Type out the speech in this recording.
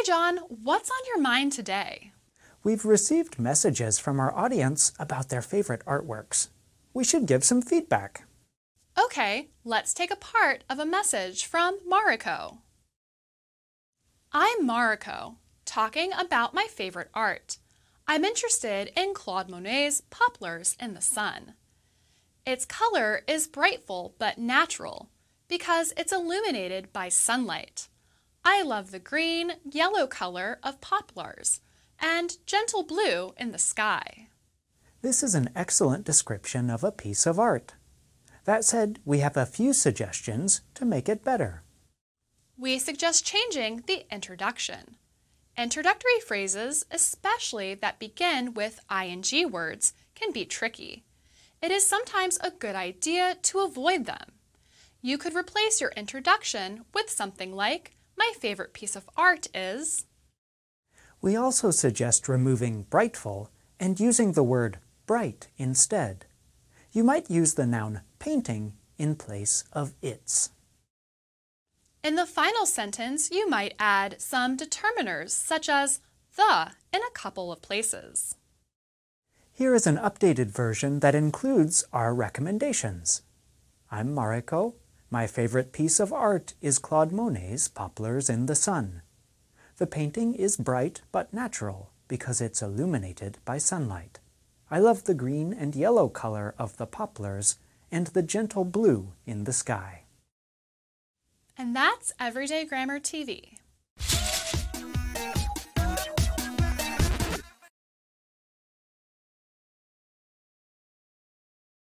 Hi, John. What's on your mind today? We've received messages from our audience about their favorite artworks. We should give some feedback. Okay, let's take a part of a message from Mariko. I'm Mariko, talking about my favorite art. I'm interested in Claude Monet's Poplars in the Sun. Its color is brightful but natural because it's illuminated by sunlight. I love the green, yellow color of poplars and gentle blue in the sky. This is an excellent description of a piece of art. That said, we have a few suggestions to make it better. We suggest changing the introduction. Introductory phrases, especially that begin with ing words, can be tricky. It is sometimes a good idea to avoid them. You could replace your introduction with something like, My favorite piece of art is. We also suggest removing brightful and using the word bright instead. You might use the noun painting in place of its. In the final sentence, you might add some determiners, such as the in a couple of places. Here is an updated version that includes our recommendations. I'm Mariko. My favorite piece of art is Claude Monet's Poplars in the Sun. The painting is bright but natural because it's illuminated by sunlight. I love the green and yellow color of the poplars and the gentle blue in the sky. And that's Everyday Grammar TV.